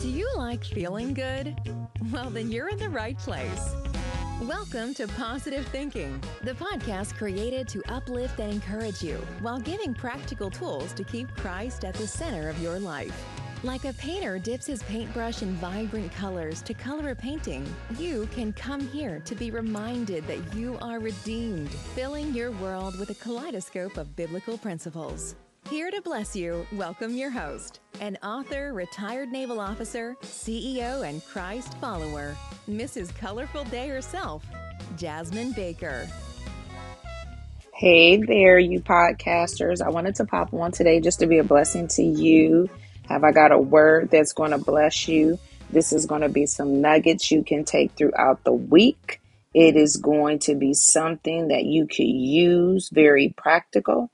Do you like feeling good? Well, then you're in the right place. Welcome to Positive Thinking, the podcast created to uplift and encourage you while giving practical tools to keep Christ at the center of your life. Like a painter dips his paintbrush in vibrant colors to color a painting, you can come here to be reminded that you are redeemed, filling your world with a kaleidoscope of biblical principles. Here to bless you, welcome your host, an author, retired naval officer, CEO, and Christ follower, Mrs. Colorful Day herself, Jasmine Baker. Hey there, you podcasters. I wanted to pop on today just to be a blessing to you. Have I got a word that's going to bless you? This is going to be some nuggets you can take throughout the week. It is going to be something that you could use, very practical,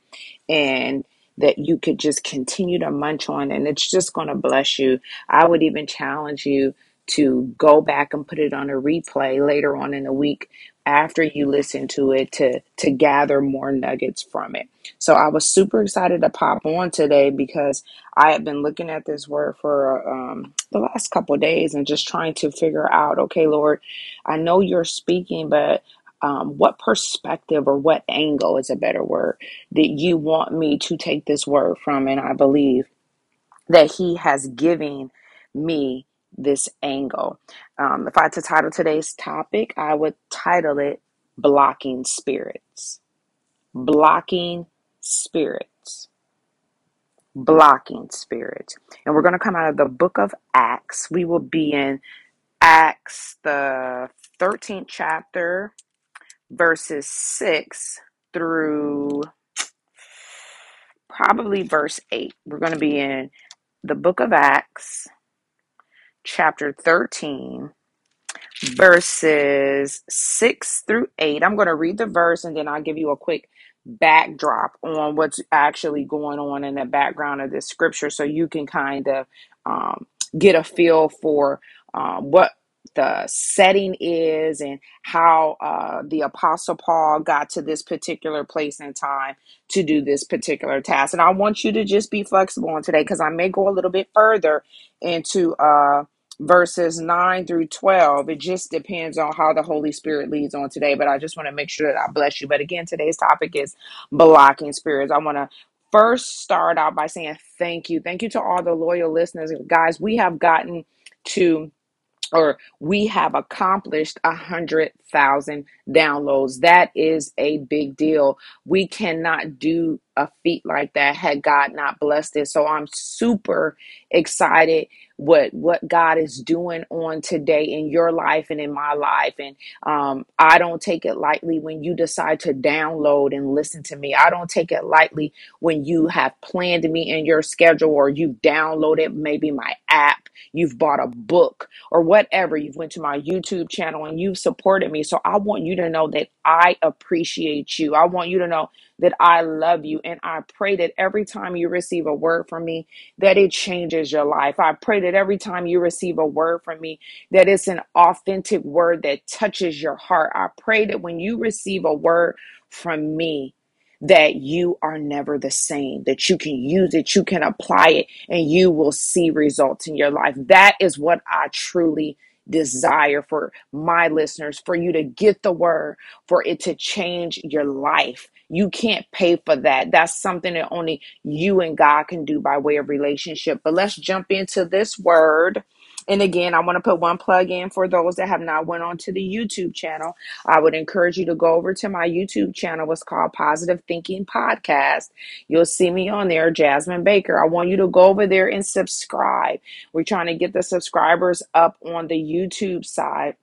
and that you could just continue to munch on and it's just going to bless you. I would even challenge you to go back and put it on a replay later on in the week after you listen to it to to gather more nuggets from it. So I was super excited to pop on today because I have been looking at this word for um, the last couple of days and just trying to figure out, okay, Lord, I know you're speaking, but um, what perspective or what angle is a better word that you want me to take this word from. And I believe that He has given me this angle. Um, if I had to title today's topic, I would title it Blocking Spirits. Blocking Spirits. Blocking Spirits. And we're going to come out of the book of Acts. We will be in Acts, the 13th chapter, verses 6 through probably verse 8. We're going to be in the book of Acts, chapter 13, verses 6 through 8. I'm going to read the verse and then I'll give you a quick backdrop on what's actually going on in the background of this scripture so you can kind of um, get a feel for um, what the setting is and how uh, the apostle paul got to this particular place and time to do this particular task. And i want you to just be flexible on today because i may go a little bit further into uh, verses 9 through 12 it just depends on how the holy spirit leads on today but i just want to make sure that i bless you. But again today's topic is blocking spirits. I want to first start out by saying thank you. Thank you to all the loyal listeners. Guys we have gotten to or we have accomplished a hundred thousand downloads. That is a big deal. We cannot do a feat like that had God not blessed it. So I'm super excited what what God is doing on today in your life and in my life. And um, I don't take it lightly when you decide to download and listen to me. I don't take it lightly when you have planned me in your schedule or you've downloaded maybe my app, you've bought a book or whatever. You've went to my YouTube channel and you've supported me. So I want you to know that I appreciate you. I want you to know that I love you. And I pray that every time you receive a word from me, that it changes your life. I pray that every time you receive a word from me, that it's an authentic word that touches your heart. I pray that when you receive a word from me, that you are never the same, that you can use it, you can apply it, and you will see results in your life. That is what I truly desire for my listeners, for you to get the word, for it to change your life. You can't pay for that. That's something that only you and God can do by way of relationship. But let's jump into this word. And again, I want to put one plug in for those that have not went on to the YouTube channel. I would encourage you to go over to my YouTube channel. It's called Positive Thinking Podcast. You'll see me on there, Jasmine Baker. I want you to go over there and subscribe. We're trying to get the subscribers up on the YouTube side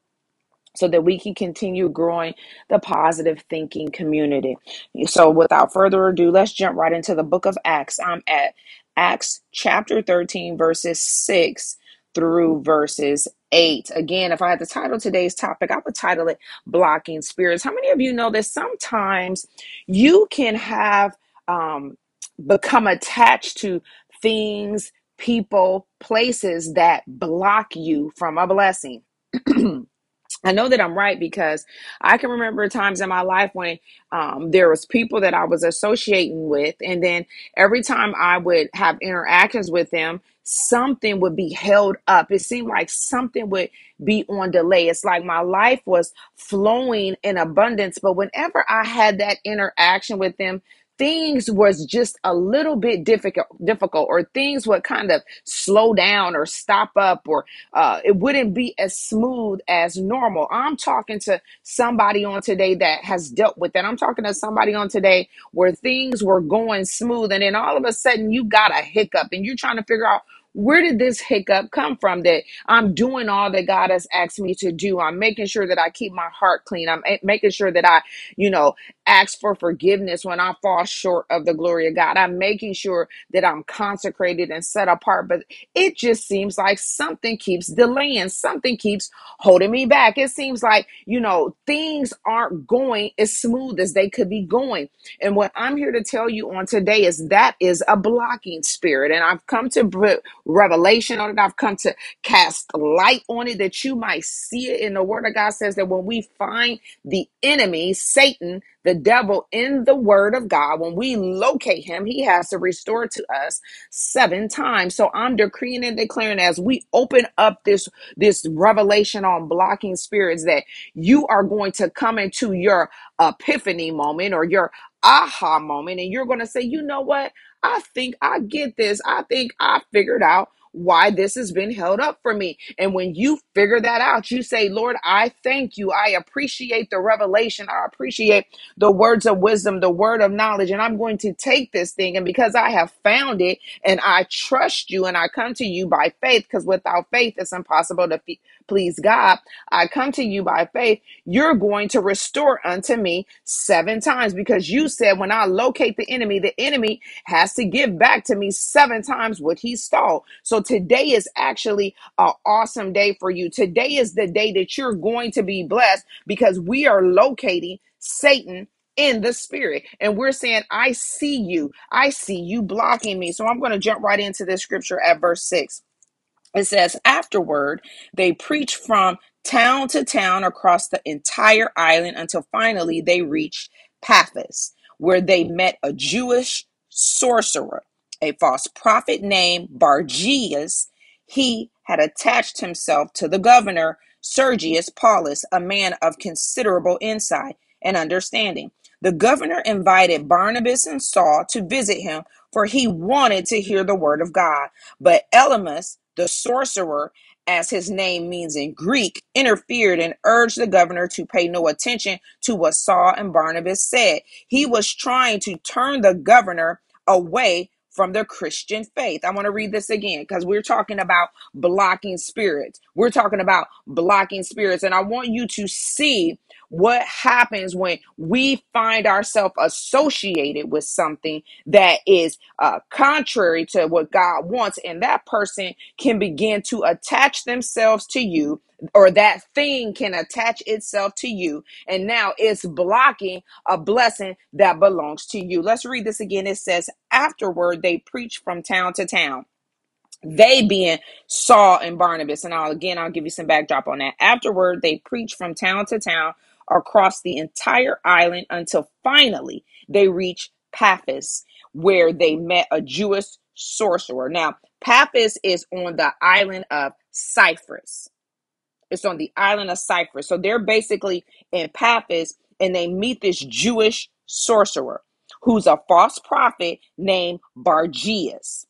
so that we can continue growing the positive thinking community. So, without further ado, let's jump right into the book of Acts. I'm at Acts chapter 13, verses 6 through verses 8. Again, if I had to title today's topic, I would title it Blocking Spirits. How many of you know that sometimes you can have um, become attached to things, people, places that block you from a blessing? I know that I'm right because I can remember times in my life when um, there was people that I was associating with, and then every time I would have interactions with them, something would be held up. It seemed like something would be on delay. It's like my life was flowing in abundance, but whenever I had that interaction with them, things was just a little bit difficult difficult or things would kind of slow down or stop up or uh, it wouldn't be as smooth as normal. I'm talking to somebody on today that has dealt with that. I'm talking to somebody on today where things were going smooth and then all of a sudden you got a hiccup and you're trying to figure out where did this hiccup come from that i'm doing all that god has asked me to do i'm making sure that i keep my heart clean i'm a- making sure that i you know ask for forgiveness when I fall short of the glory of God. I'm making sure that I'm consecrated and set apart, but it just seems like something keeps delaying, something keeps holding me back. It seems like, you know, things aren't going as smooth as they could be going. And what I'm here to tell you on today is that is a blocking spirit. And I've come to br- revelation on it, I've come to cast light on it that you might see it in the word of God says that when we find the enemy, Satan, the devil in the word of God, when we locate him, he has to restore to us seven times. So I'm decreeing and declaring as we open up this, this revelation on blocking spirits that you are going to come into your epiphany moment or your aha moment and you're going to say, you know what? I think I get this. I think I figured out why this has been held up for me. And when you figure that out, you say, Lord, I thank you. I appreciate the revelation. I appreciate the words of wisdom, the word of knowledge. And I'm going to take this thing. And because I have found it and I trust you and I come to you by faith, because without faith, it's impossible to fe- please God. I come to you by faith. You're going to restore unto me seven times because you said, when I locate the enemy, the enemy has to give back to me seven times what he stole. So today is actually an awesome day for you. Today is the day that you're going to be blessed because we are locating Satan in the spirit. And we're saying, I see you. I see you blocking me. So I'm going to jump right into this scripture at verse 6. It says, afterward, they preached from town to town across the entire island until finally they reached Paphos, where they met a Jewish sorcerer, a false prophet named Bargias. He had attached himself to the governor, Sergius Paulus, a man of considerable insight and understanding. The governor invited Barnabas and Saul to visit him, for he wanted to hear the word of God. But Elymas, the sorcerer, as his name means in Greek, interfered and urged the governor to pay no attention to what Saul and Barnabas said. He was trying to turn the governor away from the Christian faith. I want to read this again because we're talking about blocking spirits. We're talking about blocking spirits. And I want you to see what happens when we find ourselves associated with something that is uh, contrary to what God wants, and that person can begin to attach themselves to you, or that thing can attach itself to you, and now it's blocking a blessing that belongs to you. Let's read this again. It says, Afterward, they preached from town to town they being Saul and Barnabas. And I'll again, I'll give you some backdrop on that. Afterward, they preached from town to town across the entire island until finally they reach Paphos, where they met a Jewish sorcerer. Now, Paphos is on the island of Cyprus. It's on the island of Cyprus. So they're basically in Paphos and they meet this Jewish sorcerer who's a false prophet named Bargias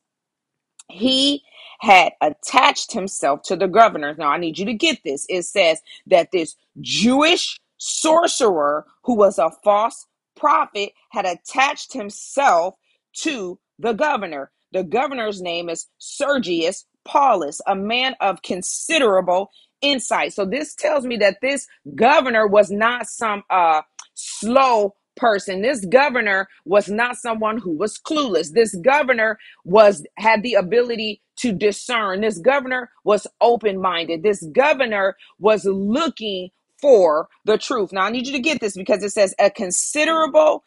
he had attached himself to the governor. Now, I need you to get this. It says that this Jewish sorcerer, who was a false prophet, had attached himself to the governor. The governor's name is Sergius Paulus, a man of considerable insight. So, this tells me that this governor was not some uh, slow person. This governor was not someone who was clueless. This governor was had the ability to discern. This governor was open-minded. This governor was looking for the truth. Now I need you to get this because it says a considerable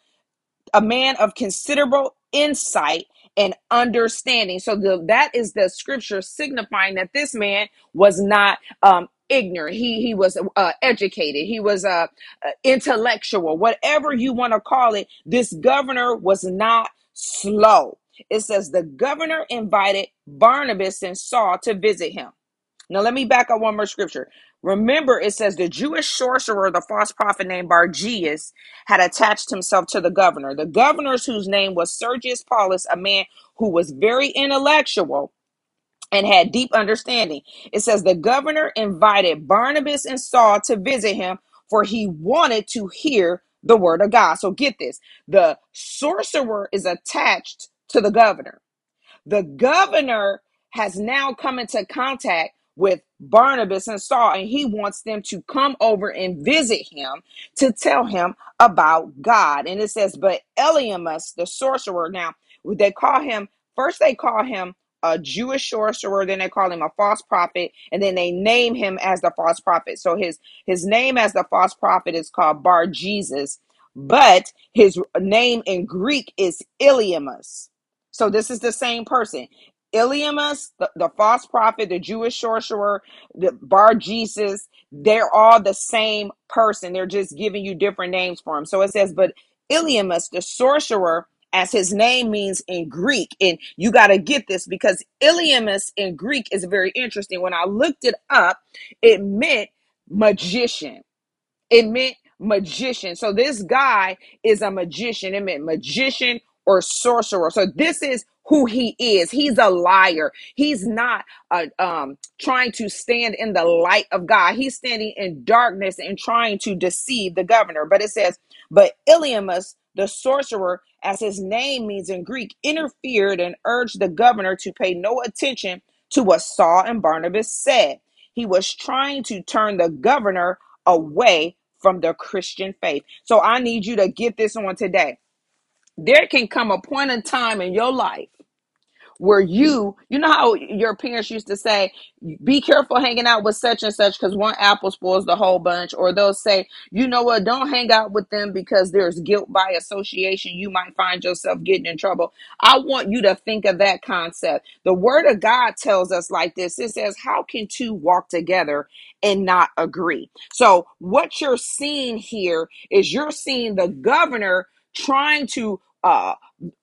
a man of considerable insight and understanding. So the, that is the scripture signifying that this man was not um, ignorant. He he was uh, educated. He was uh, uh, intellectual. Whatever you want to call it, this governor was not slow. It says the governor invited Barnabas and Saul to visit him. Now, let me back up one more scripture. Remember, it says the Jewish sorcerer, the false prophet named Bargeas, had attached himself to the governor. The governors, whose name was Sergius Paulus, a man who was very intellectual and had deep understanding. It says the governor invited Barnabas and Saul to visit him, for he wanted to hear the word of God. So get this the sorcerer is attached to the governor. The governor has now come into contact with Barnabas and Saul, and he wants them to come over and visit him to tell him about God. And it says, But Eliamus, the sorcerer, now they call him, first they call him a Jewish sorcerer, then they call him a false prophet, and then they name him as the false prophet. So his his name as the false prophet is called Bar Jesus, but his name in Greek is Iliamus. So this is the same person. Iliamus, the, the false prophet, the Jewish sorcerer, the Bar Jesus, they're all the same person. They're just giving you different names for him. So it says, but Iliamus, the sorcerer, as his name means in Greek, and you got to get this because Iliamus in Greek is very interesting. When I looked it up, it meant magician it meant magician. So this guy is a magician. It meant magician or sorcerer. So this is who he is. He's a liar. He's not uh, um, trying to stand in the light of God. He's standing in darkness and trying to deceive the governor. But it says, but Iliamus, the sorcerer, as his name means in Greek, interfered and urged the governor to pay no attention to what Saul and Barnabas said. He was trying to turn the governor away from the Christian faith. So I need you to get this on today. There can come a point in time in your life where you, you know how your parents used to say, be careful hanging out with such and such because one apple spoils the whole bunch, or they'll say, you know what, don't hang out with them because there's guilt by association. You might find yourself getting in trouble. I want you to think of that concept. The word of God tells us like this it says, How can two walk together and not agree? So, what you're seeing here is you're seeing the governor trying to uh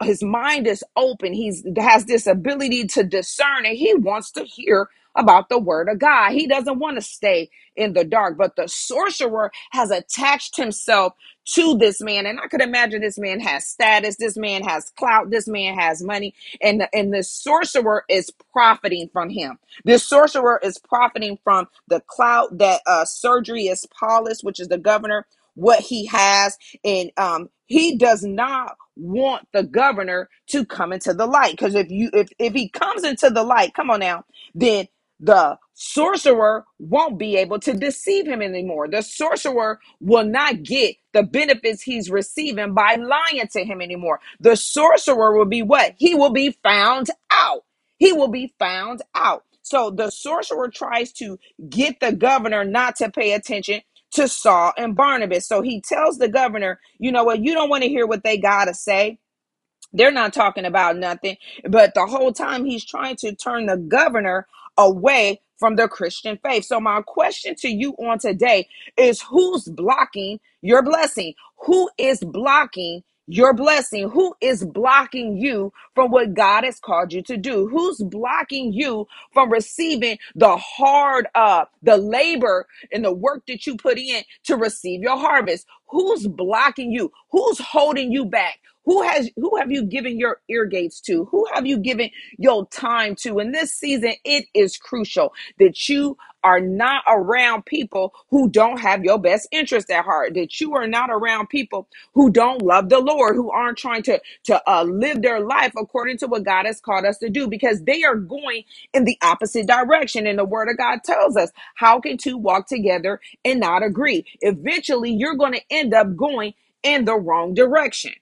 his mind is open. He's has this ability to discern and he wants to hear about the word of god. He doesn't want to stay in the dark but the sorcerer has attached himself to this man. And i could imagine this man has status this man has clout this man has money and and the sorcerer is profiting from him. This sorcerer is profiting from the clout that uh is Paulus which is the governor what he has and um he does not want the governor to come into the light. Because if you if if he comes into the light come on now then the sorcerer won't be able to deceive him anymore. The sorcerer will not get the benefits he's receiving by lying to him anymore. The sorcerer will be what? He will be found out. He will be found out. So the sorcerer tries to get the governor not to pay attention to Saul and Barnabas. So he tells the governor, you know what, you don't want to hear what they got to say. They're not talking about nothing. But the whole time he's trying to turn the governor away from the Christian faith. So my question to you on today is who's blocking your blessing? Who is blocking your blessing? Who is blocking you from what God has called you to do? Who's blocking you from receiving the hard uh the labor and the work that you put in to receive your harvest? Who's blocking you? Who's holding you back? Who has who have you given your ear gates to? Who have you given your time to? In this season, it is crucial that you are not around people who don't have your best interest at heart, that you are not around people who don't love the Lord, who aren't trying to, to uh, live their life according to what God has called us to do, because they are going in the opposite direction. And the word of God tells us, how can two walk together and not agree? Eventually, you're going to end up going in the wrong direction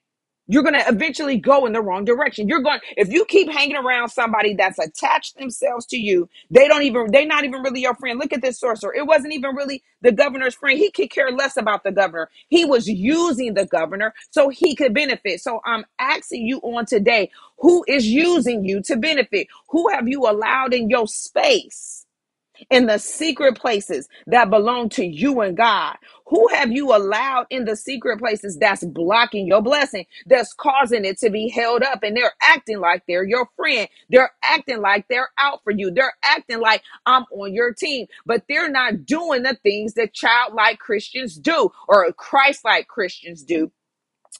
you're going to eventually go in the wrong direction. You're going, if you keep hanging around somebody that's attached themselves to you, they don't even, they're not even really your friend. Look at this sorcerer. It wasn't even really the governor's friend. He could care less about the governor. He was using the governor so he could benefit. So I'm asking you on today, who is using you to benefit? Who have you allowed in your space? In the secret places that belong to you and God? Who have you allowed in the secret places that's blocking your blessing, that's causing it to be held up? And they're acting like they're your friend. They're acting like they're out for you. They're acting like I'm on your team, but they're not doing the things that childlike Christians do or Christ like Christians do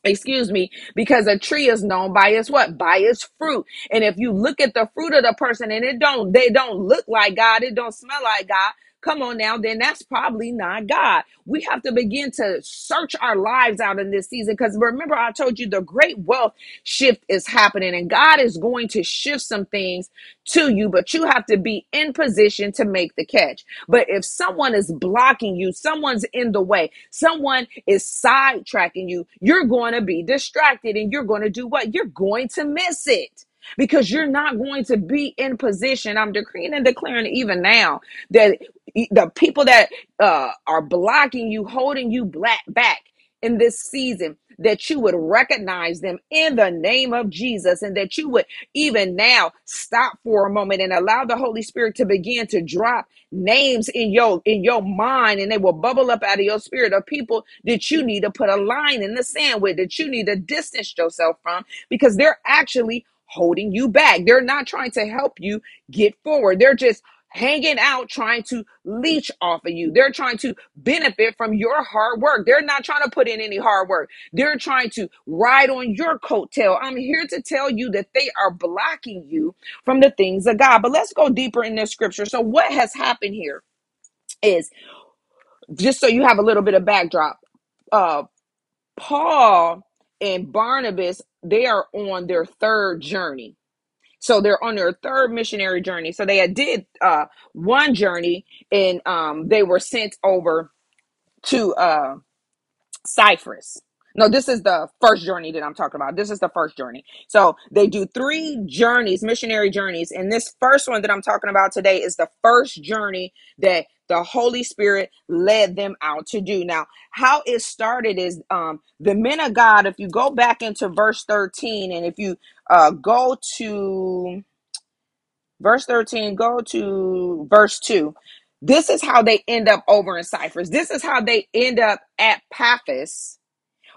excuse me because a tree is known by its what? By its fruit. And if you look at the fruit of the person and it don't they don't look like god it don't smell like god come on now then that's probably not god. We have to begin to search our lives out in this season because remember i told you the great wealth shift is happening and god is going to shift some things to you but you have to be in position to make the catch. But if someone is blocking you, someone's in the way, someone is sidetracking you, you're going to be distracted and you're going to do what? You're going to miss it because you're not going to be in position. I'm decreeing and declaring even now that the people that uh, are blocking you, holding you black back in this season, that you would recognize them in the name of Jesus and that you would even now stop for a moment and allow the Holy Spirit to begin to drop names in your in your mind and they will bubble up out of your spirit of people that you need to put a line in the sand with that you need to distance yourself from because they're actually holding you back. They're not trying to help you get forward. They're just hanging out trying to leech off of you. They're trying to benefit from your hard work. They're not trying to put in any hard work. They're trying to ride on your coattail. I'm here to tell you that they are blocking you from the things of God. But let's go deeper in this scripture. So what has happened here is just so you have a little bit of backdrop. Uh Paul and Barnabas, they are on their third journey so they're on their third missionary journey. So they had did uh, one journey and um, they were sent over to uh, Cyprus. No, this is the first journey that I'm talking about. This is the first journey. So they do three journeys, missionary journeys. And this first one that I'm talking about today is the first journey that the Holy Spirit led them out to do. Now, how it started is um, the men of God, if you go back into verse 13 and if you uh, go to verse 13 go to verse 2 this is how they end up over in cyprus this is how they end up at paphos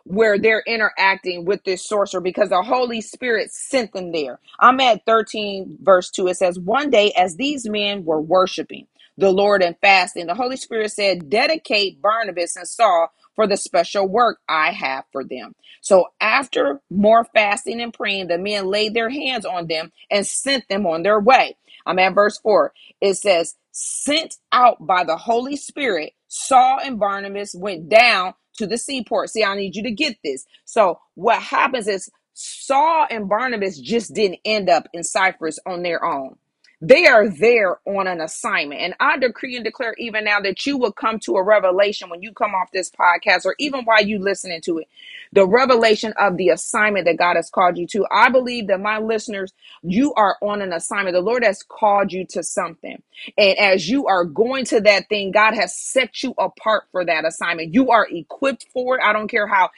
where they're interacting with this sorcerer because the Holy Spirit sent them there. I'm at 13, verse 2. It says, One day, as these men were worshiping the Lord and fasting, the Holy Spirit said, Dedicate Barnabas and Saul for the special work I have for them. So, after more fasting and praying, the men laid their hands on them and sent them on their way. I'm at verse 4. It says, Sent out by the Holy Spirit, Saul and Barnabas went down to the seaport. See, I need you to get this. So, what happens is Saul and Barnabas just didn't end up in Cyprus on their own. They are there on an assignment. And I decree and declare even now that you will come to a revelation when you come off this podcast or even while you listening to it. The revelation of the assignment that God has called you to. I believe that my listeners, you are on an assignment. The Lord has called you to something. And as you are going to that thing, God has set you apart for that assignment. You are equipped for it. I don't care how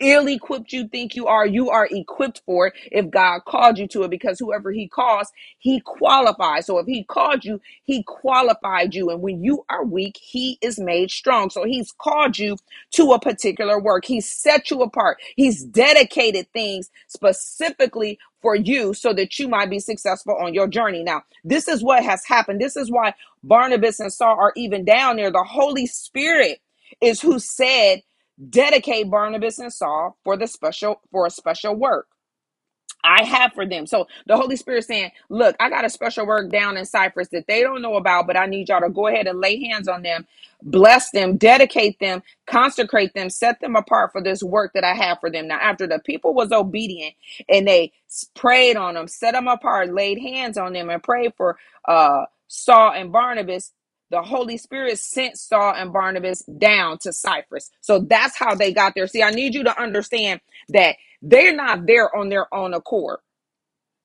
ill equipped you think you are, you are equipped for it if God called you to it because whoever He calls, He qualifies. So if He called you, He qualified you. And when you are weak, He is made strong. So He's called you to a particular work, He's set you apart, He's dedicated things specifically for you so that you might be successful on your journey. Now, this is what has happened. This is why Barnabas and Saul are even down there. The Holy Spirit is who said, dedicate Barnabas and Saul for the special for a special work. I have for them. So the Holy Spirit saying, Look, I got a special work down in Cyprus that they don't know about, but I need y'all to go ahead and lay hands on them, bless them, dedicate them, consecrate them, set them apart for this work that I have for them. Now, after the people was obedient and they prayed on them, set them apart, laid hands on them, and prayed for uh Saul and Barnabas, the Holy Spirit sent Saul and Barnabas down to Cyprus. So that's how they got there. See, I need you to understand that they're not there on their own accord.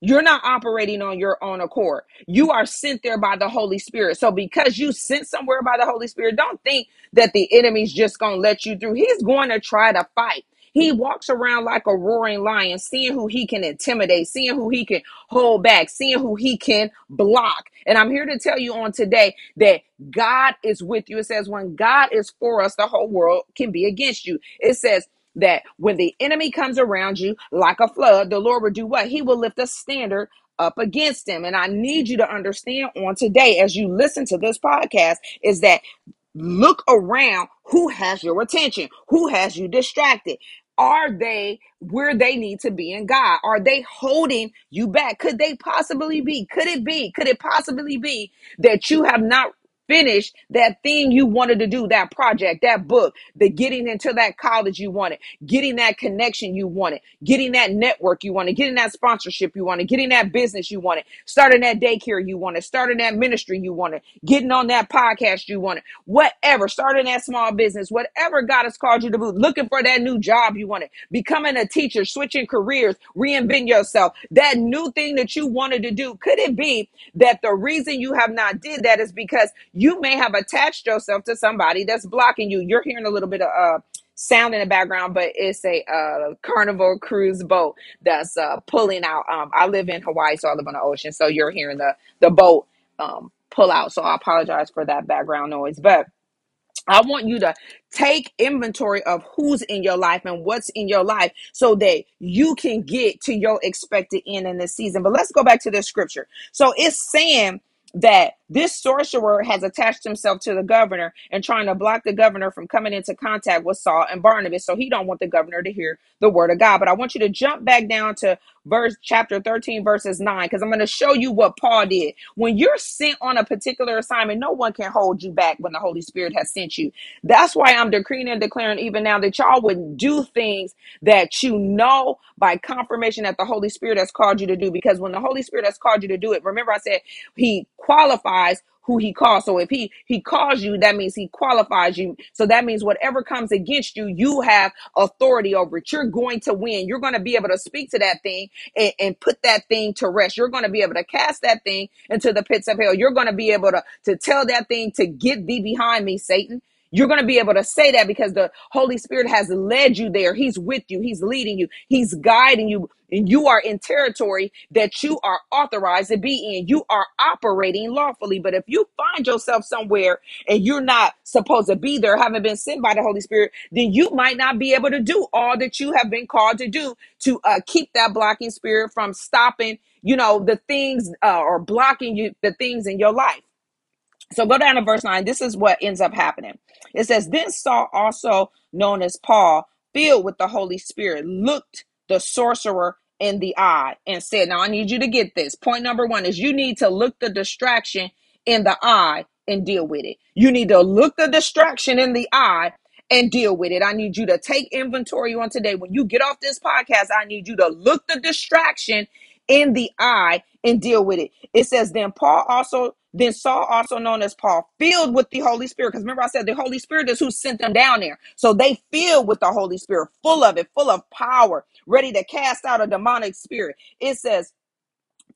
You're not operating on your own accord. You are sent there by the Holy Spirit. So because you sent somewhere by the Holy Spirit, don't think that the enemy's just going to let you through. He's going to try to fight. He walks around like a roaring lion, seeing who he can intimidate, seeing who he can hold back, seeing who he can block. And I'm here to tell you on today that God is with you. It says, when God is for us, the whole world can be against you. It says, that when the enemy comes around you like a flood, the Lord will do what? He will lift a standard up against him. And I need you to understand on today, as you listen to this podcast, is that look around who has your attention, who has you distracted. Are they where they need to be in God? Are they holding you back? Could they possibly be? Could it be? Could it possibly be that you have not finished that thing you wanted to do, that project, that book, the getting into that college you wanted, getting that connection you wanted, getting that network you wanted, getting that sponsorship you wanted, getting that business you wanted, starting that daycare you wanted, starting that ministry you wanted, getting on that podcast you wanted, whatever, starting that small business, whatever God has called you to do, looking for that new job you wanted, becoming a teacher, switching careers, reinvent yourself, that new thing that you wanted to do. Could it be that the reason you have not did that is because you may have attached yourself to somebody that's blocking you? You're hearing a little bit of uh sound in the background, but it's a uh, carnival cruise boat that's uh, pulling out. Um, I live in Hawaii, so I live on the ocean, so you're hearing the the boat um, pull out. So I apologize for that background noise, but I want you to take inventory of who's in your life and what's in your life so that you can get to your expected end in this season. But let's go back to this scripture. So it's saying that this sorcerer has attached himself to the governor and trying to block the governor from coming into contact with Saul and Barnabas. So he don't want the governor to hear the word of God. But I want you to jump back down to verse chapter 13 verses 9 because i'm going to show you what paul did. When you're sent on a particular assignment no one can hold you back when the holy spirit has sent you. That's why i'm decreeing and declaring even now that y'all would do things that you know by confirmation that the holy spirit has called you to do because when the holy spirit has called you to do it remember i said he qualifies who he calls. So if he he calls you, that means he qualifies you. So that means whatever comes against you, you have authority over it. You're going to win. You're going to be able to speak to that thing and, and put that thing to rest. You're going to be able to cast that thing into the pits of hell. You're going to be able to to tell that thing to get thee behind me, Satan. You're going to be able to say that because the Holy Spirit has led you there. He's with you. He's leading you. He's guiding you. And you are in territory that you are authorized to be in. You are operating lawfully. But if you find yourself somewhere and you're not supposed to be there, haven't been sent by the Holy Spirit, then you might not be able to do all that you have been called to do to uh, keep that blocking spirit from stopping, you know, the things uh, or blocking you, the things in your life. So go down to verse 9. This is what ends up happening. It says, Then Saul, also known as Paul, filled with the Holy Spirit, looked the sorcerer in the eye and said, Now I need you to get this. Point number one is you need to look the distraction in the eye and deal with it. You need to look the distraction in the eye and deal with it. I need you to take inventory on today. When you get off this podcast, I need you to look the distraction in the eye and deal with it. It says, then Paul also, then Saul, also known as Paul, filled with the Holy Spirit. Because remember, I said the Holy Spirit is who sent them down there. So they filled with the Holy Spirit, full of it, full of power, ready to cast out a demonic spirit. It says,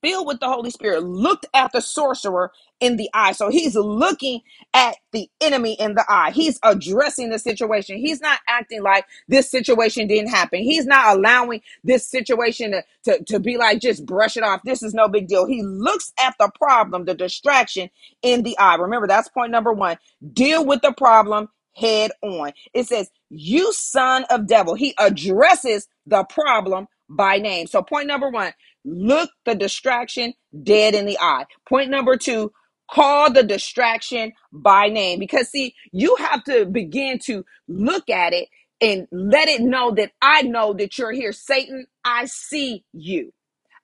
filled with the Holy Spirit, looked at the sorcerer in the eye. So he's looking at the enemy in the eye. He's addressing the situation. He's not acting like this situation didn't happen. He's not allowing this situation to, to, to be like, just brush it off. This is no big deal. He looks at the problem, the distraction in the eye. Remember, that's point number one. Deal with the problem head on. It says, You son of devil. He addresses the problem by name. So, point number one Look the distraction dead in the eye. Point number two, call the distraction by name. Because, see, you have to begin to look at it and let it know that I know that you're here. Satan, I see you.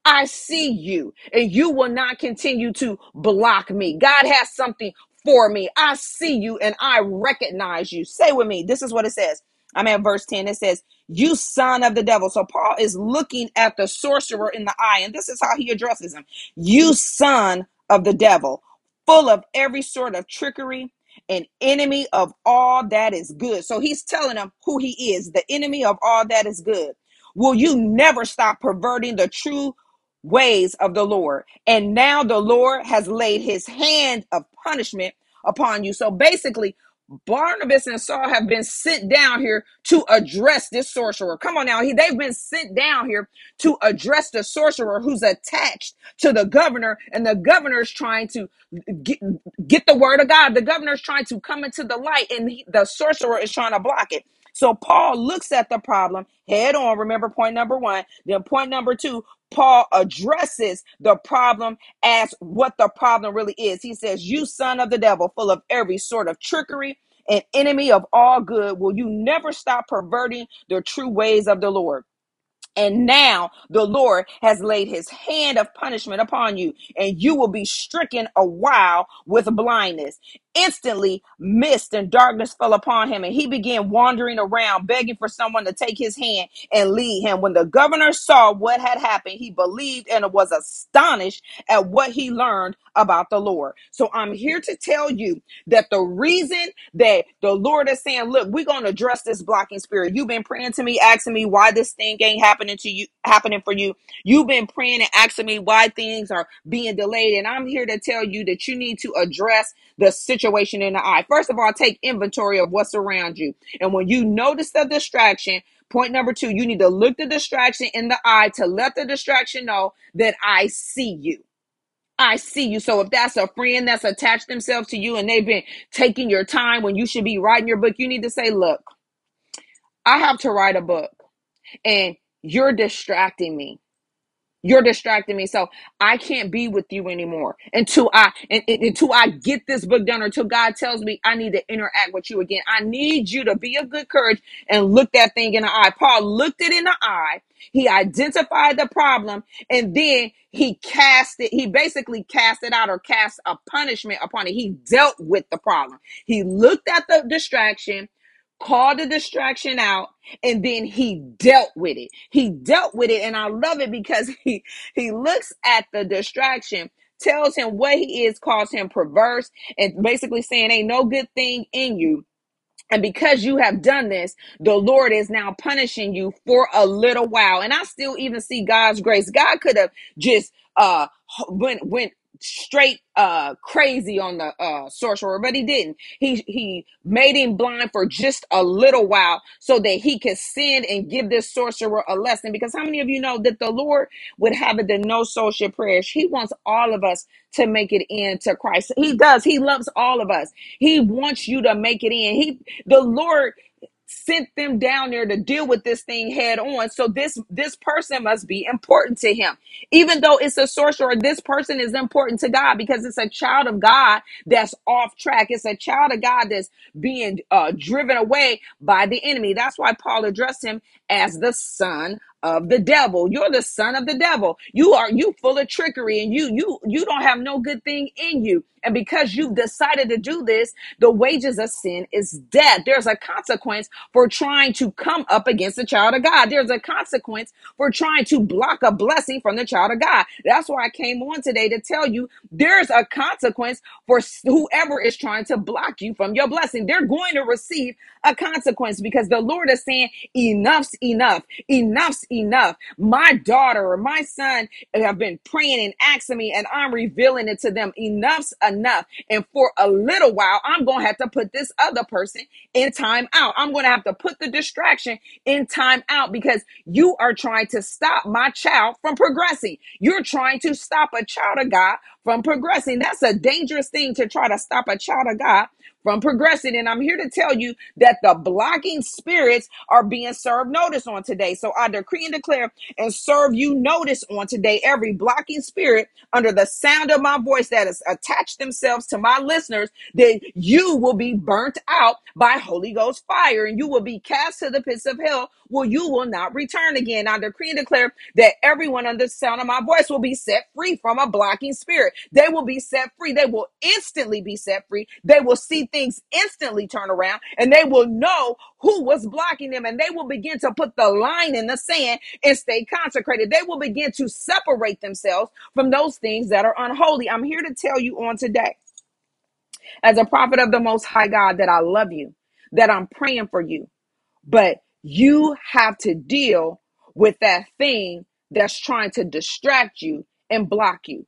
I see you, and you will not continue to block me. God has something for me. I see you and I recognize you. Say with me, this is what it says. I'm at verse 10. It says, You son of the devil. So Paul is looking at the sorcerer in the eye, and this is how he addresses him You son of the devil, full of every sort of trickery, an enemy of all that is good. So he's telling him who he is, the enemy of all that is good. Will you never stop perverting the true ways of the Lord? And now the Lord has laid his hand of punishment upon you. So basically, Barnabas and Saul have been sent down here to address this sorcerer. Come on now, he, they've been sent down here to address the sorcerer who's attached to the governor, and the governor is trying to get, get the word of God. The governor is trying to come into the light, and he, the sorcerer is trying to block it. So Paul looks at the problem head on. Remember point number one. Then point number two, Paul addresses the problem as what the problem really is. He says, You son of the devil, full of every sort of trickery and enemy of all good, will you never stop perverting the true ways of the Lord? And now the Lord has laid his hand of punishment upon you, and you will be stricken a while with blindness. Instantly, mist and darkness fell upon him, and he began wandering around, begging for someone to take his hand and lead him. When the governor saw what had happened, he believed and was astonished at what he learned about the Lord. So I'm here to tell you that the reason that the Lord is saying, look, we're going to address this blocking spirit. You've been praying to me, asking me why this thing ain't happening to you, happening for you. You've been praying and asking me why things are being delayed. And I'm here to tell you that you need to address the situation in the eye. First of all, take inventory of what's around you. And when you notice the distraction, Point number two, you need to look the distraction in the eye to let the distraction know that I see you. I see you. So if that's a friend that's attached themselves to you and they've been taking your time when you should be writing your book, you need to say, look, I have to write a book and you're distracting me. You're distracting me. So I can't be with you anymore until I and, and- until I get this book done or until God tells me I need to interact with you again. I need you to be of good courage and look that thing in the eye. Paul looked it in the eye. He identified the problem and then he cast it. He basically cast it out or cast a punishment upon it. He dealt with the problem. He looked at the distraction, called the distraction out, and then he dealt with it. He dealt with it, and I love it because he he looks at the distraction, tells him what he is, calls him perverse, and basically saying, "Ain't no good thing in you." And because you have done this, the Lord is now punishing you for a little while. And I still even see God's grace. God could have just uh went went straight uh crazy on the uh sorcerer, but he didn't. He he made him blind for just a little while so that he could sin and give this sorcerer a lesson. Because how many of you know that the Lord would have it that no social prayers? He wants all of us to make it into Christ. He does. He loves all of us. He wants you to make it in. He the Lord sent them down there to deal with this thing head on. So this this person must be important to him. Even though it's a sorcerer, this person is important to God because it's a child of God that's off track. It's a child of God that's being uh, driven away by the enemy. That's why Paul addressed him as the son of the devil. You're the son of the devil. You are you full of trickery and you you you don't have no good thing in you. And because you've decided to do this, the wages of sin is death. There's a consequence for trying to come up against the child of God. There's a consequence for trying to block a blessing from the child of God. That's why I came on today to tell you there's a consequence for whoever is trying to block you from your blessing. They're going to receive a consequence because the Lord is saying, enough's enough. Enough's enough. My daughter or my son have been praying and asking me, and I'm revealing it to them. Enough's enough. And for a little while, I'm going to have to put this other person in time out. I'm going to have to put the distraction in time out because you are trying to stop my child from progressing. You're trying to stop a child of God from progressing. That's a dangerous thing to try to stop a child of God from progressing. And I'm here to tell you that the blocking spirits are being served notice on today. So I decree and declare and serve you notice on today. Every blocking spirit under the sound of my voice that has attached themselves to my listeners, that you will be burnt out by Holy Ghost fire and you will be cast to the pits of hell where you will not return again. I decree and declare that everyone under the sound of my voice will be set free from a blocking spirit. They will be set free. They will instantly be set free. They will see things instantly turn around and they will know who was blocking them and they will begin to put the line in the sand and stay consecrated. They will begin to separate themselves from those things that are unholy. I'm here to tell you on today, as a prophet of the Most High God, that I love you, that I'm praying for you, but you have to deal with that thing that's trying to distract you and block you.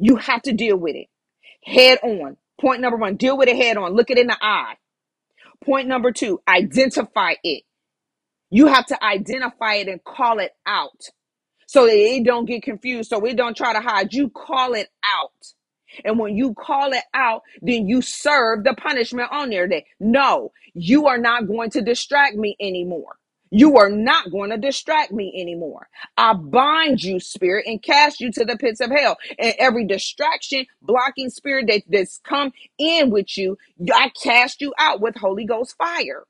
You have to deal with it head on. Point number one, deal with it head on. Look it in the eye. Point number two, identify it. You have to identify it and call it out so that it don't get confused. So it don't try to hide. You call it out. And when you call it out, then you serve the punishment on there. That no, you are not going to distract me anymore. You are not going to distract me anymore. I bind you, spirit, and cast you to the pits of hell. And every distraction, blocking spirit that, that's come in with you, I cast you out with Holy Ghost fire.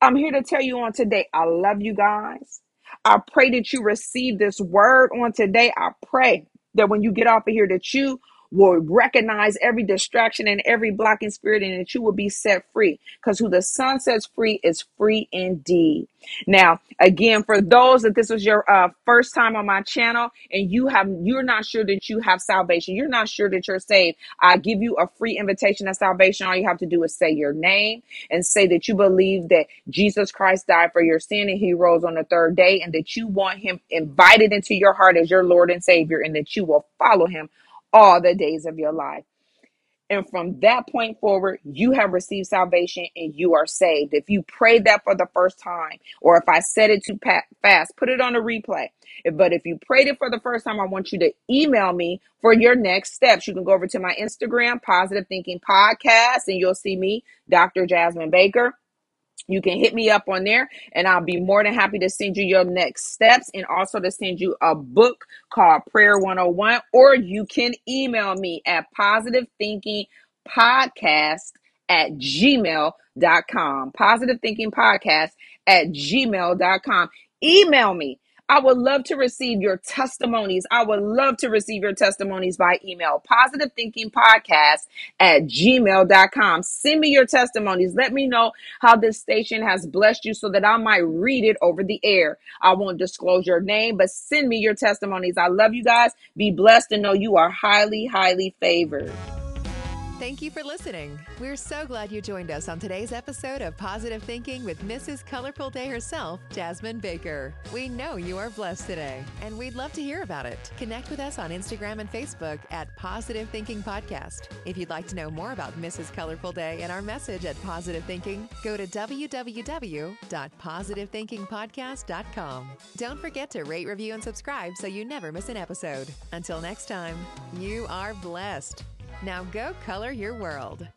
I'm here to tell you on today, I love you guys. I pray that you receive this word on today. I pray that when you get off of here, that you will recognize every distraction and every blocking spirit and that you will be set free. Because who the son sets free is free indeed. Now again for those that this was your uh, first time on my channel and you have you're not sure that you have salvation you're not sure that you're saved i give you a free invitation of salvation. All you have to do is say your name and say that you believe that jesus christ died for your sin and he rose on the third day and that you want him invited into your heart as your lord and savior and that you will follow him all the days of your life. And from that point forward, you have received salvation and you are saved. If you prayed that for the first time, or if I said it too fast, put it on a replay. But if you prayed it for the first time, I want you to email me for your next steps. You can go over to my Instagram, Positive Thinking Podcast, and you'll see me, Dr. Jasmine Baker you can hit me up on there and I'll be more than happy to send you your next steps and also to send you a book called Prayer 101 or you can email me at positive thinking podcast at gmail.com positive thinking podcast at gmail.com email me I would love to receive your testimonies. I would love to receive your testimonies by email. Positive Thinking Podcast at gmail.com. Send me your testimonies. Let me know how this station has blessed you so that I might read it over the air. I won't disclose your name, but send me your testimonies. I love you guys. Be blessed and know you are highly, highly favored. Thank you for listening. We're so glad you joined us on today's episode of Positive Thinking with Mrs. Colorful Day herself, Jasmine Baker. We know you are blessed today, and we'd love to hear about it. Connect with us on Instagram and Facebook at Positive Thinking Podcast. If you'd like to know more about Mrs. Colorful Day and our message at Positive Thinking, go to www.positivethinkingpodcast.com. Don't forget to rate, review, and subscribe so you never miss an episode. Until next time, you are blessed. Now go color your world.